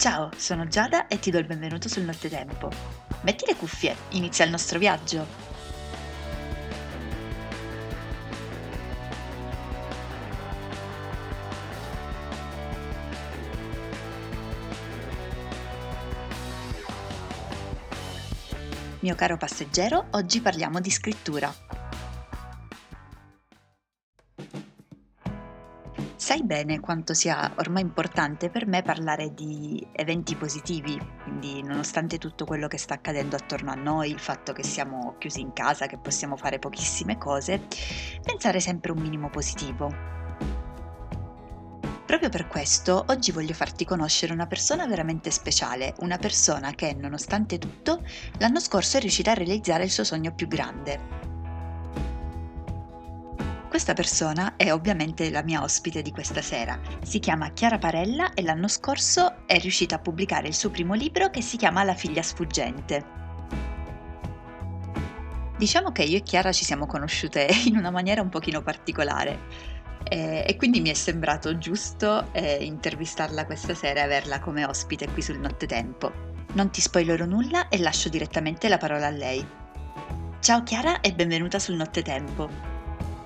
Ciao, sono Giada e ti do il benvenuto sul Nottetempo. Metti le cuffie, inizia il nostro viaggio. Mio caro passeggero, oggi parliamo di scrittura. Sai bene quanto sia ormai importante per me parlare di eventi positivi, quindi nonostante tutto quello che sta accadendo attorno a noi, il fatto che siamo chiusi in casa, che possiamo fare pochissime cose, pensare sempre un minimo positivo. Proprio per questo oggi voglio farti conoscere una persona veramente speciale, una persona che, nonostante tutto, l'anno scorso è riuscita a realizzare il suo sogno più grande. Questa persona è ovviamente la mia ospite di questa sera. Si chiama Chiara Parella e l'anno scorso è riuscita a pubblicare il suo primo libro che si chiama La figlia sfuggente. Diciamo che io e Chiara ci siamo conosciute in una maniera un pochino particolare. Eh, e quindi mi è sembrato giusto eh, intervistarla questa sera e averla come ospite qui sul Nottetempo. Non ti spoilerò nulla e lascio direttamente la parola a lei. Ciao Chiara e benvenuta sul Nottetempo.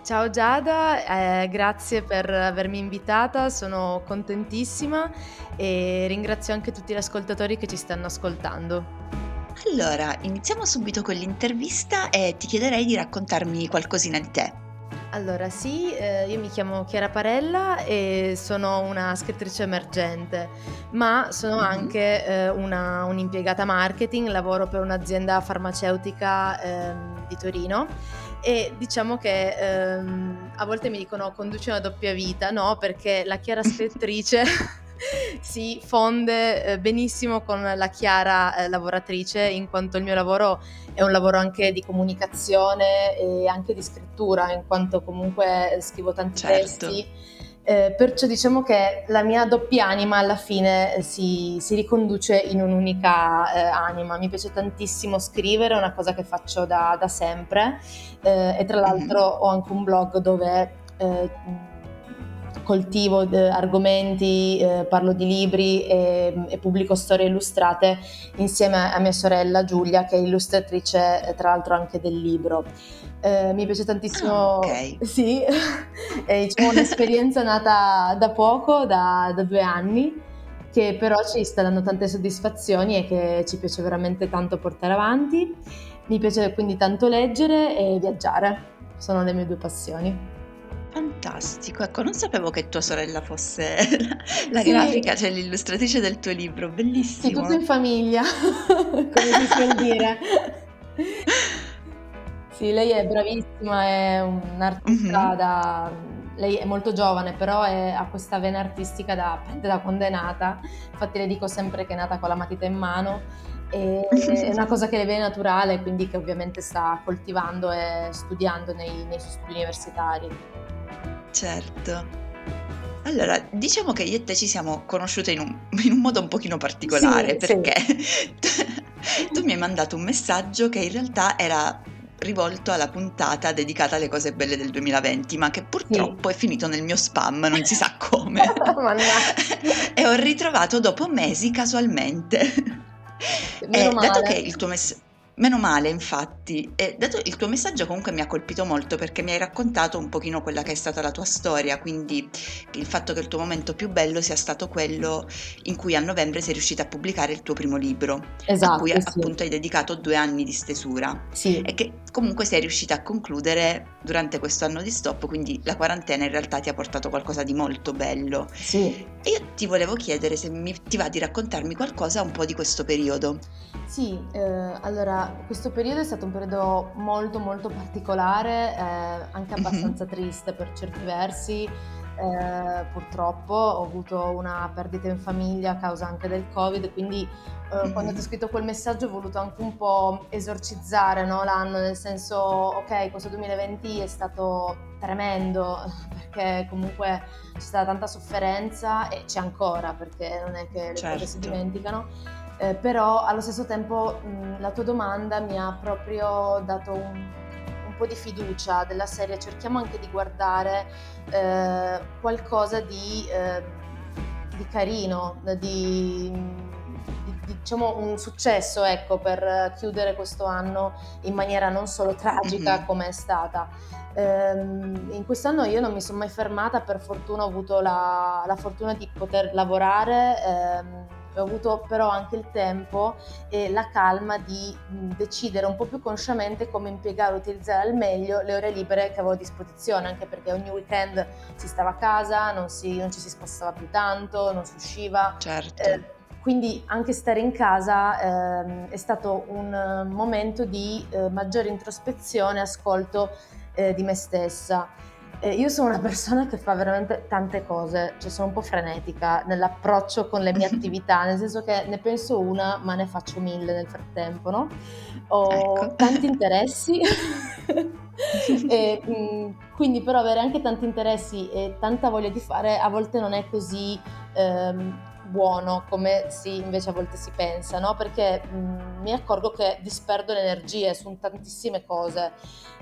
Ciao Giada, eh, grazie per avermi invitata, sono contentissima e ringrazio anche tutti gli ascoltatori che ci stanno ascoltando. Allora, iniziamo subito con l'intervista e ti chiederei di raccontarmi qualcosina di te. Allora sì, eh, io mi chiamo Chiara Parella e sono una scrittrice emergente, ma sono mm-hmm. anche eh, una, un'impiegata marketing, lavoro per un'azienda farmaceutica eh, di Torino e diciamo che ehm, a volte mi dicono conduce una doppia vita, no? Perché la Chiara scrittrice si fonde eh, benissimo con la Chiara eh, lavoratrice, in quanto il mio lavoro è un lavoro anche di comunicazione e anche di scrittura, in quanto comunque scrivo tanti certo. testi. Eh, perciò diciamo che la mia doppia anima alla fine si, si riconduce in un'unica eh, anima. Mi piace tantissimo scrivere, è una cosa che faccio da, da sempre eh, e tra l'altro mm-hmm. ho anche un blog dove eh, coltivo eh, argomenti, eh, parlo di libri e, e, pubblico storie illustrate insieme a mia sorella Giulia che è illustratrice eh, tra l'altro anche del libro. Eh, mi piace tantissimo, ah, okay. sì, è diciamo, un'esperienza nata da poco, da, da due anni che però ci sta dando tante soddisfazioni e che ci piace veramente tanto portare avanti. Mi piace quindi tanto leggere e viaggiare, sono le mie due passioni. Fantastico, ecco, non sapevo che tua sorella fosse la, la sì. grafica, cioè l'illustratrice del tuo libro, bellissimo. Sì, tutto in famiglia, come si suol dire. Sì, lei è bravissima, è un'artista mm-hmm. da... Lei è molto giovane, però è, ha questa vena artistica da, da quando è nata. Infatti le dico sempre che è nata con la matita in mano. E, è una cosa che le viene naturale, quindi che ovviamente sta coltivando e studiando nei, nei suoi studi universitari. Certo. Allora, diciamo che io e te ci siamo conosciute in un, in un modo un pochino particolare sì, perché sì. tu mi hai mandato un messaggio che in realtà era rivolto alla puntata dedicata alle cose belle del 2020, ma che purtroppo sì. è finito nel mio spam, non si sa come. e ho ritrovato dopo mesi casualmente. E dato che il tuo messaggio Meno male, infatti. E dato il tuo messaggio comunque mi ha colpito molto perché mi hai raccontato un pochino quella che è stata la tua storia, quindi il fatto che il tuo momento più bello sia stato quello in cui a novembre sei riuscita a pubblicare il tuo primo libro, esatto, a cui sì. appunto hai dedicato due anni di stesura. Sì. E che comunque sei riuscita a concludere durante questo anno di stop, quindi la quarantena in realtà ti ha portato qualcosa di molto bello. Sì. E io ti volevo chiedere se mi, ti va di raccontarmi qualcosa un po' di questo periodo. Sì, eh, allora questo periodo è stato un periodo molto molto particolare, eh, anche mhm. abbastanza mm-hmm. triste per certi versi. Eh, purtroppo ho avuto una perdita in famiglia a causa anche del covid quindi eh, mm-hmm. quando ti ho scritto quel messaggio ho voluto anche un po' esorcizzare no, l'anno nel senso ok questo 2020 è stato tremendo perché comunque c'è stata tanta sofferenza e c'è ancora perché non è che le certo. cose si certo. dimenticano eh, però allo stesso tempo mh, la tua domanda mi ha proprio dato un, un, po' di fiducia della serie, cerchiamo anche di guardare eh, qualcosa di, eh, di carino, di, di, diciamo un successo ecco, per chiudere questo anno in maniera non solo tragica mm-hmm. come è stata. Ehm, in quest'anno io non mi sono mai fermata, per fortuna ho avuto la, la fortuna di poter lavorare. Ehm, ho avuto però anche il tempo e la calma di decidere un po' più consciamente come impiegare e utilizzare al meglio le ore libere che avevo a disposizione, anche perché ogni weekend si stava a casa, non, si, non ci si spostava più tanto, non si usciva. Certo. Eh, quindi anche stare in casa eh, è stato un momento di eh, maggiore introspezione, ascolto eh, di me stessa. Eh, io sono una persona che fa veramente tante cose, cioè sono un po' frenetica nell'approccio con le mie attività, nel senso che ne penso una ma ne faccio mille nel frattempo, no? Ho ecco. tanti interessi e, mh, quindi però avere anche tanti interessi e tanta voglia di fare a volte non è così... Ehm, buono come si invece a volte si pensa, no? Perché mh, mi accorgo che disperdo le energie su tantissime cose.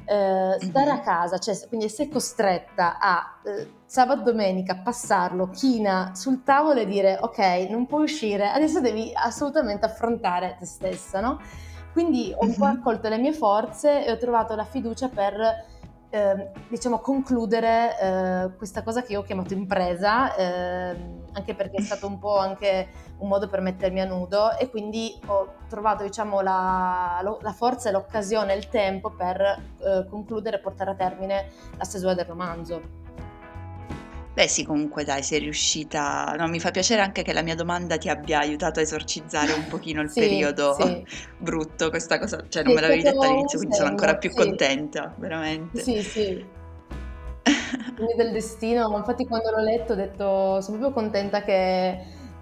Eh, stare mm-hmm. a casa, cioè, quindi sei costretta a eh, sabato domenica passarlo china sul tavolo e dire ok, non puoi uscire, adesso devi assolutamente affrontare te stessa, no? Quindi ho un po' raccolto le mie forze e ho trovato la fiducia per eh, diciamo concludere eh, questa cosa che io ho chiamato impresa, eh, anche perché è stato un po' anche un modo per mettermi a nudo e quindi ho trovato diciamo, la, la forza e l'occasione, il tempo per eh, concludere e portare a termine la stesura del romanzo. Beh sì, comunque dai, sei riuscita. No, mi fa piacere anche che la mia domanda ti abbia aiutato a esorcizzare un pochino il Sì, periodo sì. brutto, questa cosa, cioè non me l'avevi detta all'inizio, quindi sono ancora più sì. contenta, veramente. Sì, sì. Del destino, infatti quando l'ho letto ho detto sono proprio contenta che,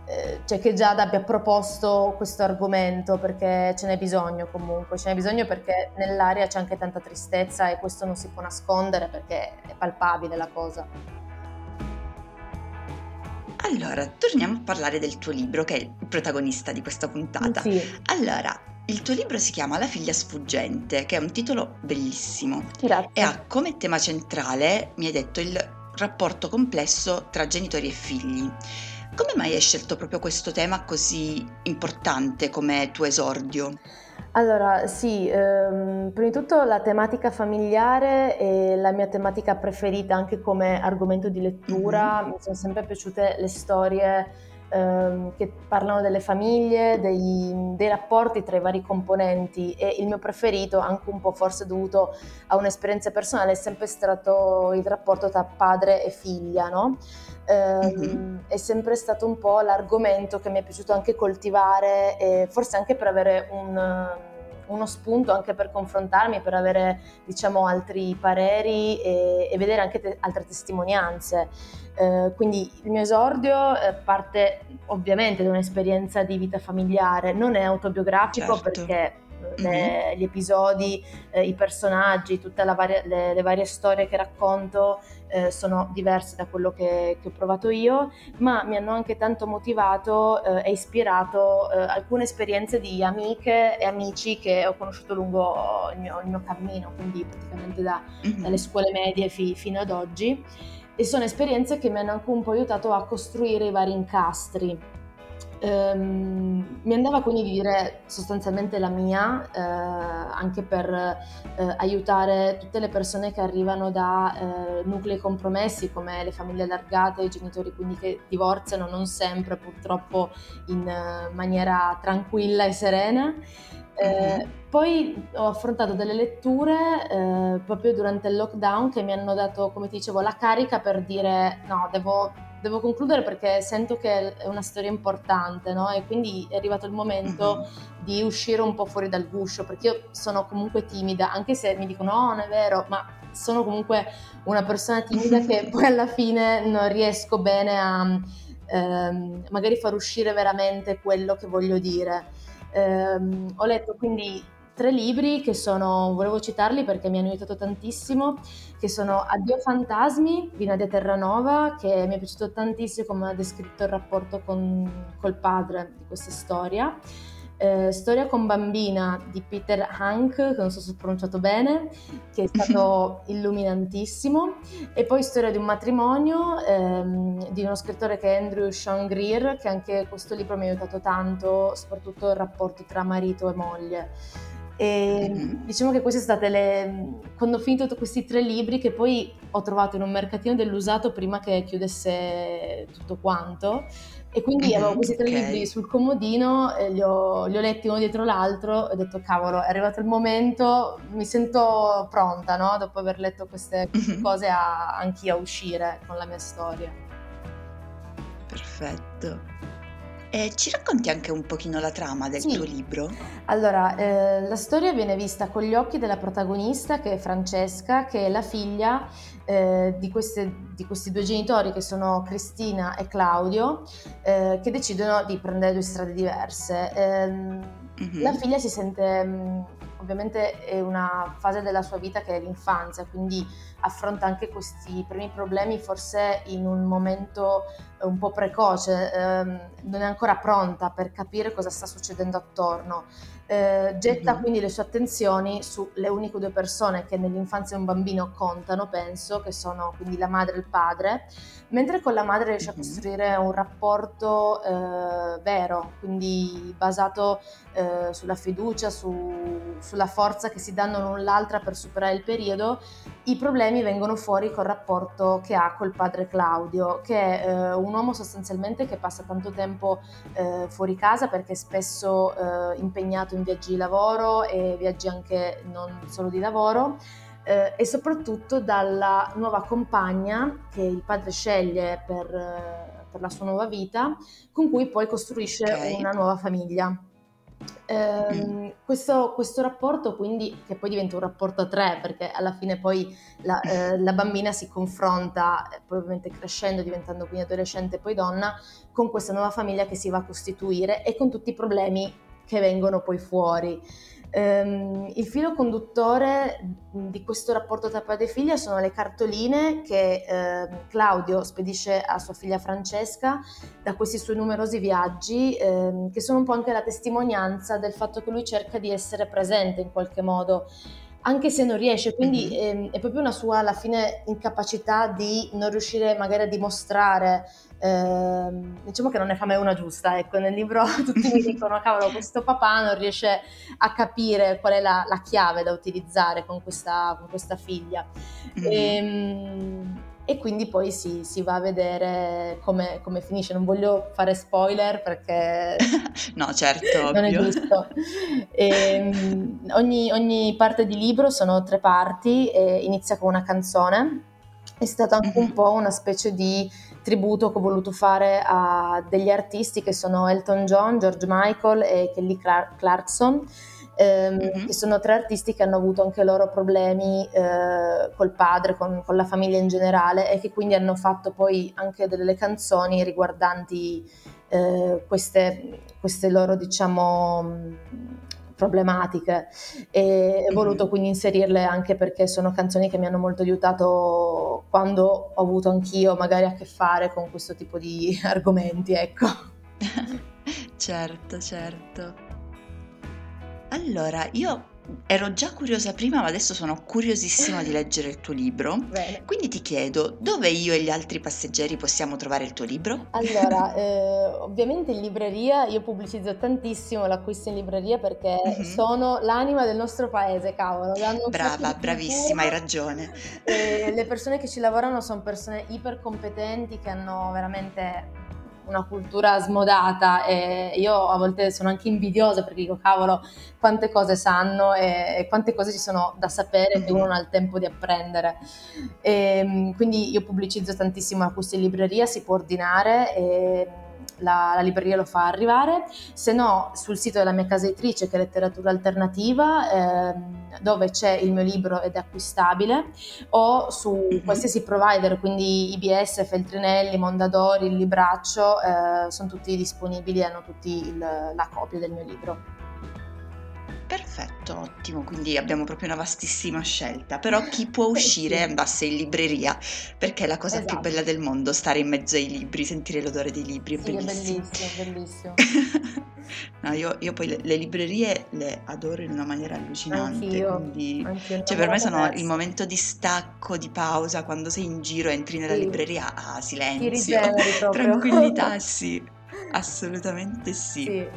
eh, cioè che Giada abbia proposto questo argomento perché ce n'è bisogno comunque, ce n'è bisogno perché nell'aria c'è anche tanta tristezza e questo non si può nascondere perché è palpabile la cosa. Allora, torniamo a parlare del tuo libro, che è il protagonista di questa puntata. Sì. Allora, il tuo libro si chiama La figlia sfuggente, che è un titolo bellissimo Grazie. e ha come tema centrale, mi hai detto, il rapporto complesso tra genitori e figli. Come mai hai scelto proprio questo tema così importante come tuo esordio? Allora, sì, ehm, prima di tutto la tematica familiare è la mia tematica preferita anche come argomento di lettura. Mm-hmm. Mi sono sempre piaciute le storie ehm, che parlano delle famiglie, dei, dei, rapporti tra i vari componenti e il mio preferito, anche un po' forse dovuto a un'esperienza personale, è sempre stato il rapporto tra padre e figlia, no? mm-hmm. È sempre stato un po' l'argomento che mi è piaciuto anche coltivare forse anche per avere un, uno spunto anche per confrontarmi, per avere diciamo altri pareri e, e vedere anche te, altre testimonianze. Eh, quindi il mio esordio eh, parte ovviamente da un'esperienza di vita familiare, non è autobiografico certo. perché le, gli episodi, eh, i personaggi, tutte varia, le, le, varie storie che racconto eh, sono diverse da quello che, che, ho provato io, ma mi hanno anche tanto motivato eh, e ispirato eh, alcune esperienze di amiche e amici che ho conosciuto lungo il mio, il mio cammino, quindi praticamente da, mm-hmm. dalle scuole medie fi, fino ad oggi. E sono esperienze che mi hanno anche un po' aiutato a costruire i vari incastri Ehm, mi andava quindi di dire sostanzialmente la mia, eh, anche per eh, aiutare tutte le persone che arrivano da eh, nuclei compromessi come le famiglie allargate, i genitori quindi che divorziano non sempre purtroppo in eh, maniera tranquilla e serena. Eh, poi ho affrontato delle letture eh, proprio durante il lockdown che mi hanno dato, come ti dicevo, la carica per dire no, devo devo concludere perché sento che è una storia importante, no? E quindi è arrivato il momento mm-hmm. di uscire un po' fuori dal guscio, perché io sono comunque timida, anche se mi dicono no, non è vero, ma sono comunque una persona timida che poi alla fine non riesco bene a ehm, magari far uscire veramente quello che voglio dire. Ehm, ho letto quindi tre libri che sono, volevo citarli perché mi hanno aiutato tantissimo, che sono Addio fantasmi di Nadia Terranova, che mi è piaciuto tantissimo come ha descritto il rapporto con, col padre di questa storia. Eh, Storia con bambina di Peter Hank, che non so se ho pronunciato bene, che è stato illuminantissimo, e poi Storia di un matrimonio ehm, di uno scrittore che è Andrew Sean Greer, che anche questo libro mi ha aiutato tanto, soprattutto il rapporto tra marito e moglie. E mm-hmm. diciamo che queste sono state le. Quando ho finito questi tre libri, che poi ho trovato in un mercatino dell'usato prima che chiudesse tutto quanto, e quindi mm-hmm, avevo questi tre okay. libri sul comodino, li ho, li, ho, letti uno dietro l'altro e ho detto cavolo, è arrivato il momento, mi sento pronta, no? Dopo aver letto queste, queste mm-hmm. cose a, anch'io a uscire con la mia storia. Perfetto. E ci racconti anche un pochino la trama del sì. tuo libro? Allora, eh, la storia viene vista con gli occhi della protagonista che è Francesca, che è la figlia eh, di, queste, di, questi due genitori che sono Cristina e Claudio, eh, che decidono di prendere due strade diverse. Mm-hmm. La figlia si sente, mm, ovviamente è una fase della sua vita che è l'infanzia, quindi affronta anche questi primi problemi forse in un momento un po' precoce, ehm, non è ancora pronta per capire cosa sta succedendo attorno eh, getta mm-hmm. quindi le sue attenzioni sulle uniche due persone che nell'infanzia di un bambino contano, penso, che sono quindi la madre e il padre, mentre con la madre riesce a costruire un rapporto eh, vero, quindi basato eh, sulla fiducia, su, sulla forza che si danno l'un l'altra per superare il periodo, i problemi vengono fuori col rapporto che ha col padre Claudio, che è eh, un uomo sostanzialmente che passa tanto tempo eh, fuori casa perché è spesso eh, impegnato in viaggi di lavoro e viaggi anche non solo di lavoro eh, e soprattutto dalla nuova compagna che il padre sceglie per, per la sua nuova vita con cui poi costruisce okay. una nuova famiglia. Eh, questo, questo, rapporto quindi che poi diventa un rapporto a tre perché alla fine poi la, eh, la bambina si confronta eh, probabilmente crescendo diventando quindi adolescente e poi donna con questa nuova famiglia che si va a costituire e con tutti i problemi che vengono poi fuori. Um, il filo conduttore di questo rapporto tra padre e figlia sono le cartoline che eh, Claudio spedisce a sua figlia Francesca da questi suoi numerosi viaggi, eh, che sono un po' anche la testimonianza del fatto che lui cerca di essere presente in qualche modo anche se non riesce, quindi mm-hmm. è, è, proprio una sua alla fine incapacità di non riuscire magari a dimostrare, eh, diciamo che non ne fa mai una giusta, ecco, nel libro tutti mi dicono cavolo questo papà non riesce a capire qual è la, la chiave da utilizzare con questa, con questa figlia. Mm-hmm. E, ehm, e quindi poi si, si va a vedere come, come, finisce. Non voglio fare spoiler perché no, certo, non ovvio. è giusto. E, ehm, ogni, ogni, parte di libro sono tre parti inizia con una canzone. È stato anche un po' una specie di tributo che ho voluto fare a degli artisti che sono Elton John, George Michael e Kelly Clarkson ehm, mm-hmm. che sono tre artisti che hanno avuto anche loro problemi eh, col padre, con, con, la famiglia in generale e che quindi hanno fatto poi anche delle canzoni riguardanti eh, queste, queste, loro, diciamo, problematiche e ho voluto quindi inserirle anche perché sono canzoni che mi hanno molto aiutato quando ho avuto anch'io magari a che fare con questo tipo di argomenti, ecco. certo, certo. Allora, io ero già curiosa prima, ma adesso sono curiosissima di leggere il tuo libro. Bene. Quindi ti chiedo, dove io e gli altri passeggeri possiamo trovare il tuo libro? Allora, eh, ovviamente in libreria, io pubblicizzo tantissimo l'acquisto in libreria perché mm-hmm. sono l'anima del nostro paese, cavolo. Brava, bravissima, hai ragione. E le persone che ci lavorano sono persone iper competenti che hanno veramente una cultura smodata e io a volte sono anche invidiosa perché dico cavolo quante cose sanno e, e quante cose ci sono da sapere che uno non ha il tempo di apprendere. E, ehm, quindi io pubblicizzo tantissimo l'acquisto in libreria, si può ordinare e la, la, libreria lo fa arrivare, se no sul sito della mia casa editrice che è Letteratura Alternativa ehm, dove c'è il mio libro ed è acquistabile o su mm-hmm. qualsiasi provider, quindi IBS, Feltrinelli, Mondadori, il Libraccio, eh, sono tutti disponibili e hanno tutti il, la copia del mio libro. Perfetto, ottimo, quindi abbiamo proprio una vastissima scelta, però chi può uscire Sì. andasse in libreria, perché è la cosa più bella Esatto. del mondo, stare in mezzo ai libri, sentire l'odore dei libri, è Sì, è bellissimo. bellissimo, bellissimo. No, io, io poi le, le librerie le adoro in una maniera allucinante, Anch'io, quindi anch'io, cioè per me sono il momento di stacco, di pausa, quando sei in giro, entri nella Sì, libreria, ah, silenzio, tranquillità, sì, assolutamente sì. Sì.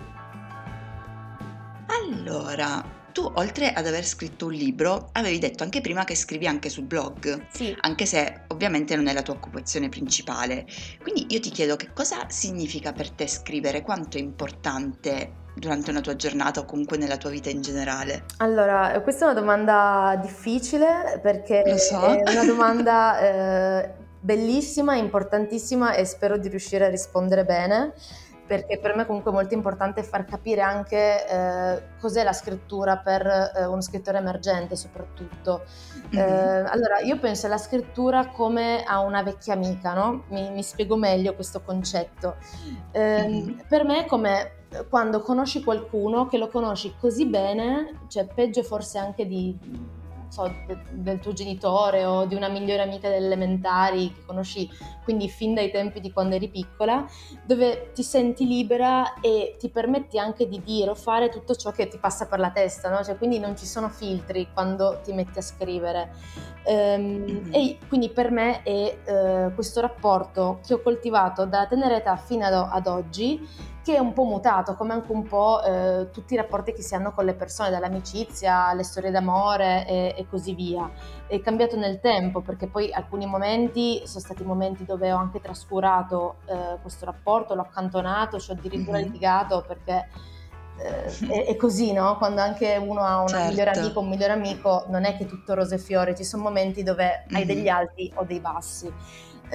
Allora, tu oltre ad aver scritto un libro, avevi detto anche prima che scrivi anche sul blog, Sì. anche se ovviamente non è la tua occupazione principale. Quindi io ti chiedo che cosa significa per te scrivere, quanto è importante durante una tua giornata o comunque nella tua vita in generale? Allora, eh, questa è una domanda difficile perché so. è una domanda eh, bellissima, importantissima e spero di riuscire a rispondere bene, perché per me comunque è molto importante far capire anche eh, cos'è la scrittura per eh, uno scrittore emergente soprattutto. Eh, Mhm, allora, io penso alla scrittura come a una vecchia amica, no? Mi, mi spiego meglio questo concetto. Mhm, per me è come quando conosci qualcuno che lo conosci così bene, cioè peggio forse anche di, so, de- del tuo genitore o di una migliore amica delle elementari che conosci quindi fin dai tempi di quando eri piccola, dove ti senti libera e ti permetti anche di dire o fare tutto ciò che ti passa per la testa, no? Cioè, quindi non ci sono filtri quando ti metti a scrivere. Ehm, mhm, e quindi per me è eh, questo rapporto che ho coltivato dalla tenera età fino ad, ad oggi, che è un po' mutato, come anche un po' eh, tutti i rapporti che si hanno con le persone, dall'amicizia alle storie d'amore e, e così via. È cambiato nel tempo perché poi alcuni momenti sono stati momenti dove ho anche trascurato eh, questo rapporto, l'ho accantonato, ci ho addirittura mhm. litigato perché eh, è, è così, no? Quando anche uno ha una migliore amica, Certo. un migliore amico, non è che tutto rose e fiori, ci sono momenti dove hai degli alti o dei bassi.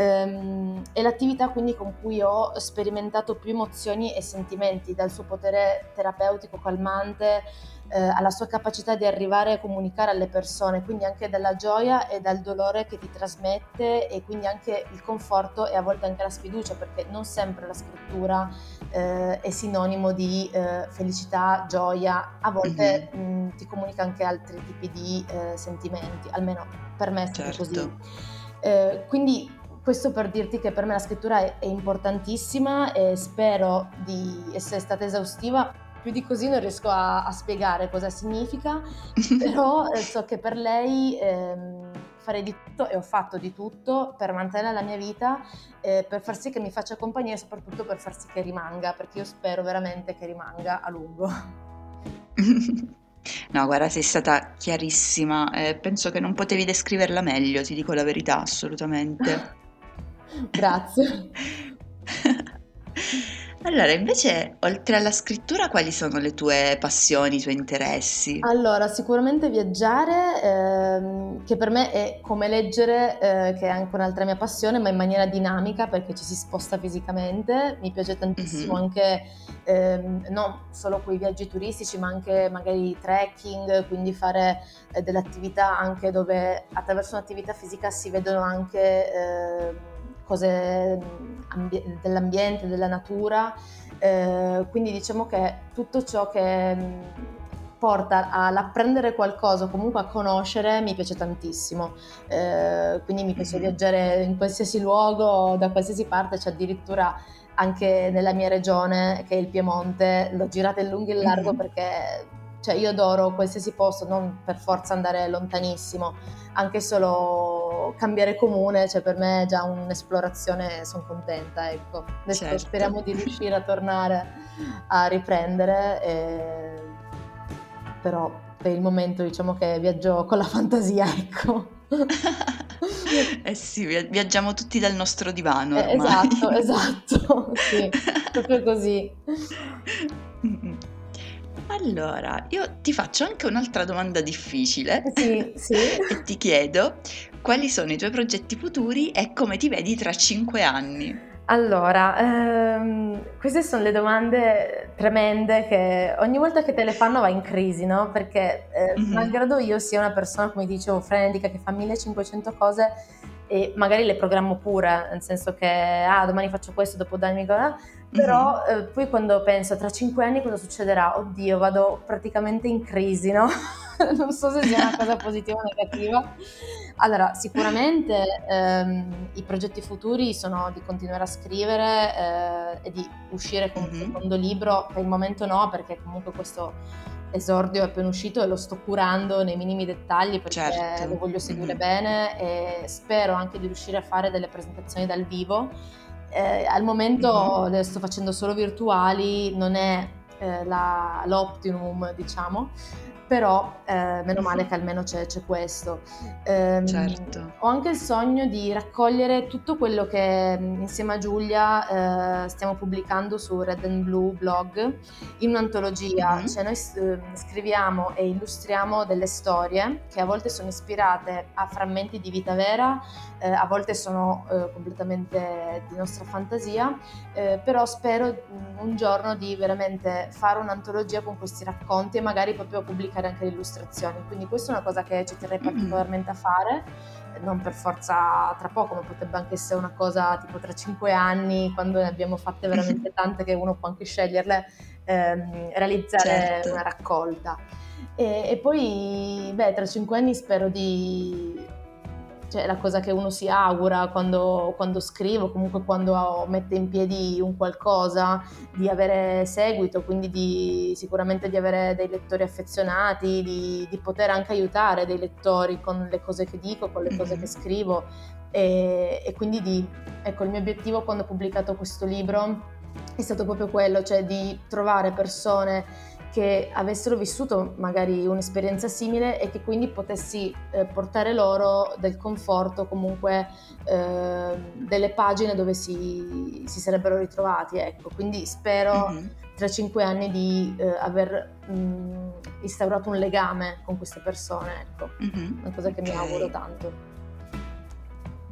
Ehm, è l'attività quindi con cui ho sperimentato più emozioni e sentimenti, dal suo potere terapeutico calmante eh, alla sua capacità di arrivare a comunicare alle persone, quindi anche dalla gioia e dal dolore che ti trasmette e quindi anche il conforto e a volte anche la sfiducia, perché non sempre la scrittura eh, è sinonimo di eh, felicità, gioia, a volte mhm, mh, ti comunica anche altri tipi di eh, sentimenti, almeno per me è stato così. Certo. Eh, quindi questo per dirti che per me la scrittura è, è importantissima e spero di essere stata esaustiva. Più di così non riesco a, a spiegare cosa significa, però eh, so che per lei ehm, farei di tutto e ho fatto di tutto per mantenere la mia vita, eh, per far sì che mi faccia compagnia e soprattutto per far sì che rimanga, perché io spero veramente che rimanga a lungo. No, guarda, sei stata chiarissima. eh, penso che non potevi descriverla meglio, ti dico la verità, assolutamente. Grazie. Allora, invece, oltre alla scrittura, quali sono le tue passioni, i tuoi interessi? Allora, sicuramente viaggiare, ehm, che per me è come leggere, eh, che è anche un'altra mia passione, ma in maniera dinamica perché ci si sposta fisicamente. Mi piace tantissimo Mhm, anche, ehm, non solo quei viaggi turistici, ma anche magari trekking, quindi fare eh, delle attività anche dove attraverso un'attività fisica si vedono anche ehm, cose mm, ambi- dell'ambiente, della natura. Eh, quindi diciamo che tutto ciò che mh, porta all'apprendere qualcosa comunque a conoscere mi piace tantissimo. Eh, quindi mi piace mhm, viaggiare in qualsiasi luogo, da qualsiasi parte, c'è addirittura anche nella mia regione, che è il Piemonte, l'ho girata in lungo e in largo mhm. perché cioè, io adoro qualsiasi posto, non per forza andare lontanissimo, anche solo cambiare comune, cioè per me è già un'esplorazione, sono contenta, ecco. Adesso Certo. speriamo di riuscire a tornare a riprendere, e- però per il momento diciamo che viaggio con la fantasia, ecco. Eh sì, via- viaggiamo tutti dal nostro divano Eh, esatto, ormai. esatto, sì, proprio così. Allora, io ti faccio anche un'altra domanda difficile Sì, sì. e ti chiedo quali sono i tuoi progetti futuri e come ti vedi tra cinque anni? Allora, ehm, queste sono le domande tremende che ogni volta che te le fanno vai in crisi, no? Perché eh, Mhm, malgrado io sia una persona, come dicevo, frenetica, che fa 1500 cose, e magari le programmo pure, nel senso che ah, domani faccio questo, dopo domani però mm-hmm. eh, poi quando penso tra cinque anni cosa succederà? Oddio, vado praticamente in crisi, no? non so se sia una cosa positiva o negativa. Allora, sicuramente ehm, i progetti futuri sono di continuare a scrivere eh, e di uscire con mm-hmm. un secondo libro. Per il momento no, perché comunque questo esordio è appena uscito e lo sto curando nei minimi dettagli perché certo. lo voglio seguire mm-hmm. bene e spero anche di riuscire a fare delle presentazioni dal vivo eh, al momento mm-hmm. le sto facendo solo virtuali, non è eh, la, l'optimum, diciamo, però eh, meno male che almeno c'è, c'è questo. Eh, certo. Ho anche il sogno di raccogliere tutto quello che mm, insieme a Giulia eh, stiamo pubblicando su Red and Blue blog in un'antologia, mm-hmm. cioè noi eh, scriviamo e illustriamo delle storie che a volte sono ispirate a frammenti di vita vera, eh, a volte sono eh, completamente di nostra fantasia, però spero mm, un giorno di veramente fare un'antologia con questi racconti e magari proprio pubblicare fare anche le illustrazioni, quindi questa è una cosa che ci terrei particolarmente a fare, non per forza tra poco, ma potrebbe anche essere una cosa tipo tra cinque anni, quando ne abbiamo fatte veramente tante che uno può anche sceglierle, ehm, realizzare certo. una raccolta. E, e poi, beh, tra cinque anni spero di cioè la cosa che uno si augura quando, quando scrivo, comunque quando mette in piedi un qualcosa, di avere seguito, quindi di, sicuramente di avere dei lettori affezionati, di, di, poter anche aiutare dei lettori con le cose che dico, con le cose che mm-hmm. scrivo e, e quindi di, ecco il mio obiettivo quando ho pubblicato questo libro è stato proprio quello, cioè di trovare persone che avessero vissuto magari un'esperienza simile e che quindi potessi eh, portare loro del conforto, comunque eh, delle pagine dove si, si, sarebbero ritrovati. Ecco. Quindi spero mm-hmm. tra cinque anni di eh, aver mh, instaurato un legame con queste persone. Ecco. Mm-hmm. Una cosa che okay. mi auguro tanto.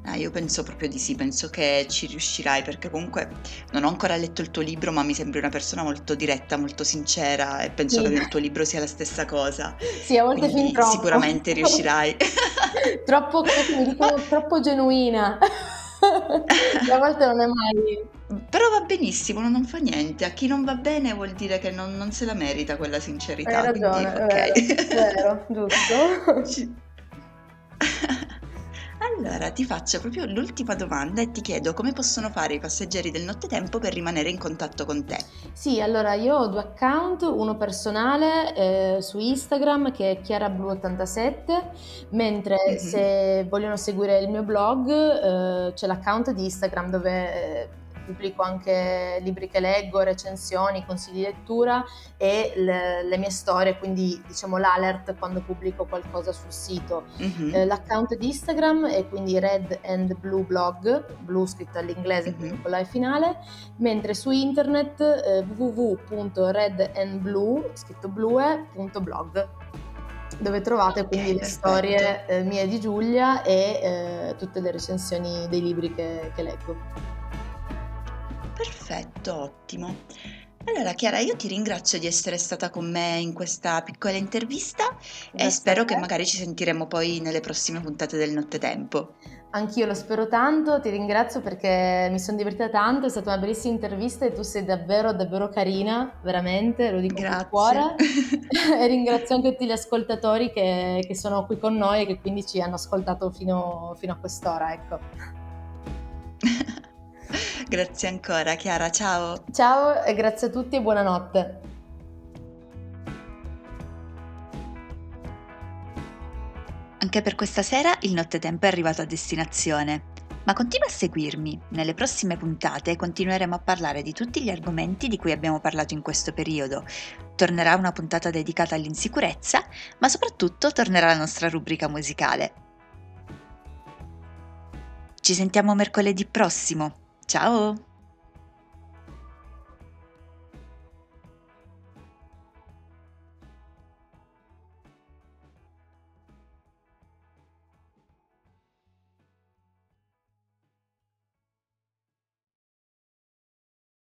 Ah, io penso proprio di sì, penso che ci riuscirai perché comunque non ho ancora letto il tuo libro, ma mi sembri una persona molto diretta, molto sincera e penso sì. che nel tuo libro sia la stessa cosa. Sì, a volte Quindi fin troppo. Sicuramente riuscirai. troppo, mi dicono, troppo genuina. a volte non è mai. Però va benissimo, non fa niente. A chi non va bene vuol dire che non, non se la merita quella sincerità. Hai ragione, quindi, okay. vero, vero giusto. Allora ti faccio proprio l'ultima domanda e ti chiedo come possono fare i passeggeri del nottetempo per rimanere in contatto con te. Sì, allora io ho due account, uno personale eh, su Instagram che è chiarablu87, mentre mm-hmm. se vogliono seguire il mio blog eh, c'è l'account di Instagram dove... Eh, pubblico anche libri che leggo, recensioni, consigli di lettura e le, le mie storie, quindi diciamo l'alert quando pubblico qualcosa sul sito. Mm-hmm. Eh, l'account di Instagram è quindi Red and Blue Blog, blu scritto all'inglese mm-hmm. con la finale, mentre su internet eh, www.redandblue, scritto blue.blog dove trovate okay, quindi perfetto. le storie eh, mie di Giulia e eh, tutte le recensioni dei libri che, che leggo. Perfetto, ottimo. Allora Chiara, io ti ringrazio di essere stata con me in questa piccola intervista e spero che magari ci sentiremo poi nelle prossime puntate del Nottetempo. Anch'io lo spero tanto, ti ringrazio perché mi sono divertita tanto, è stata una bellissima intervista e tu sei davvero, davvero carina, veramente, lo dico Grazie. con cuore. e ringrazio anche tutti gli ascoltatori che, che, sono qui con noi e che quindi ci hanno ascoltato fino, fino a quest'ora, ecco. Grazie ancora Chiara, ciao. Ciao e grazie a tutti e buonanotte. Anche per questa sera il nottetempo è arrivato a destinazione. Ma continua a seguirmi. Nelle prossime puntate continueremo a parlare di tutti gli argomenti di cui abbiamo parlato in questo periodo. Tornerà una puntata dedicata all'insicurezza, ma soprattutto tornerà la nostra rubrica musicale. Ci sentiamo mercoledì prossimo. Ciao!